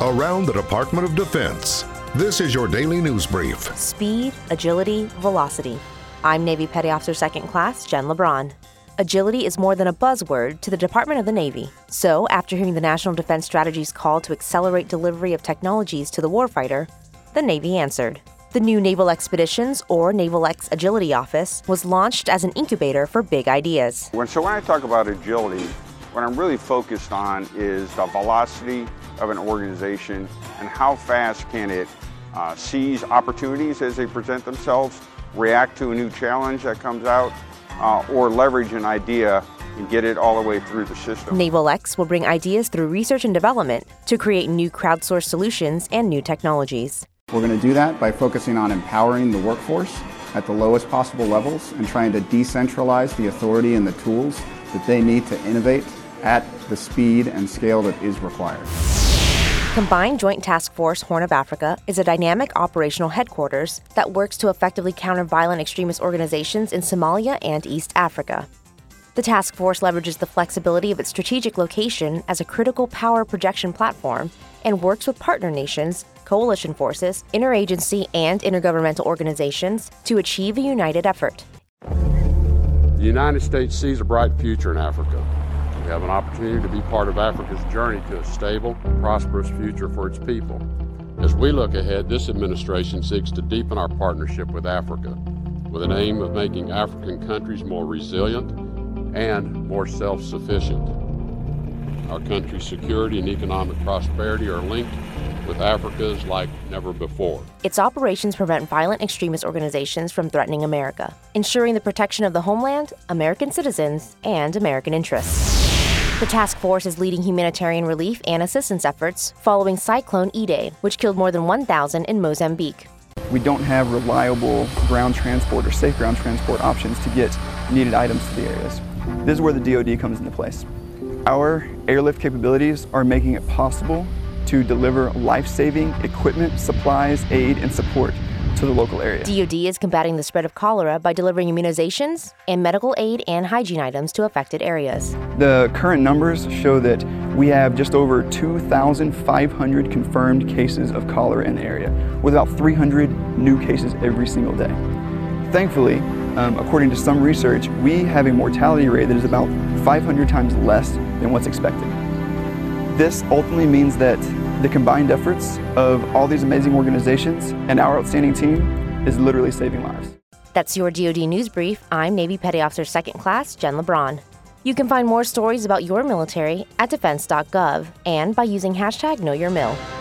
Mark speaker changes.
Speaker 1: around the Department of Defense. This is your daily news brief.
Speaker 2: Speed, agility, velocity. I'm Navy Petty Officer Second Class Jen LeBron. Agility is more than a buzzword to the Department of the Navy. So, after hearing the National Defense Strategy's call to accelerate delivery of technologies to the warfighter, the Navy answered. The new Naval Expeditions, or Naval X Agility Office, was launched as an incubator for big ideas.
Speaker 3: When, so when I talk about agility, what I'm really focused on is the velocity of an organization and how fast can it uh, seize opportunities as they present themselves, react to a new challenge that comes out, uh, or leverage an idea and get it all the way through the system.
Speaker 2: Naval X will bring ideas through research and development to create new crowdsourced solutions and new technologies.
Speaker 4: We're going to do that by focusing on empowering the workforce at the lowest possible levels and trying to decentralize the authority and the tools that they need to innovate at the speed and scale that is required.
Speaker 2: Combined Joint Task Force Horn of Africa is a dynamic operational headquarters that works to effectively counter violent extremist organizations in Somalia and East Africa. The task force leverages the flexibility of its strategic location as a critical power projection platform and works with partner nations, coalition forces, interagency, and intergovernmental organizations to achieve a united effort.
Speaker 5: The United States sees a bright future in Africa. We have an opportunity to be part of Africa's journey to a stable, prosperous future for its people. As we look ahead, this administration seeks to deepen our partnership with Africa with an aim of making African countries more resilient and more self sufficient. Our country's security and economic prosperity are linked with Africa's like never before.
Speaker 2: Its operations prevent violent extremist organizations from threatening America, ensuring the protection of the homeland, American citizens, and American interests. The task force is leading humanitarian relief and assistance efforts following Cyclone Idai, which killed more than 1,000 in Mozambique.
Speaker 6: We don't have reliable ground transport or safe ground transport options to get needed items to the areas. This is where the DoD comes into place. Our airlift capabilities are making it possible to deliver life-saving equipment, supplies, aid, and support to the local area.
Speaker 2: DoD is combating the spread of cholera by delivering immunizations and medical aid and hygiene items to affected areas.
Speaker 6: The current numbers show that we have just over 2,500 confirmed cases of cholera in the area, with about 300 new cases every single day. Thankfully, um, according to some research, we have a mortality rate that is about 500 times less than what's expected. This ultimately means that the combined efforts of all these amazing organizations and our outstanding team is literally saving lives.
Speaker 2: That's your DoD News Brief. I'm Navy Petty Officer Second Class Jen LeBron. You can find more stories about your military at defense.gov and by using hashtag KnowYourMil.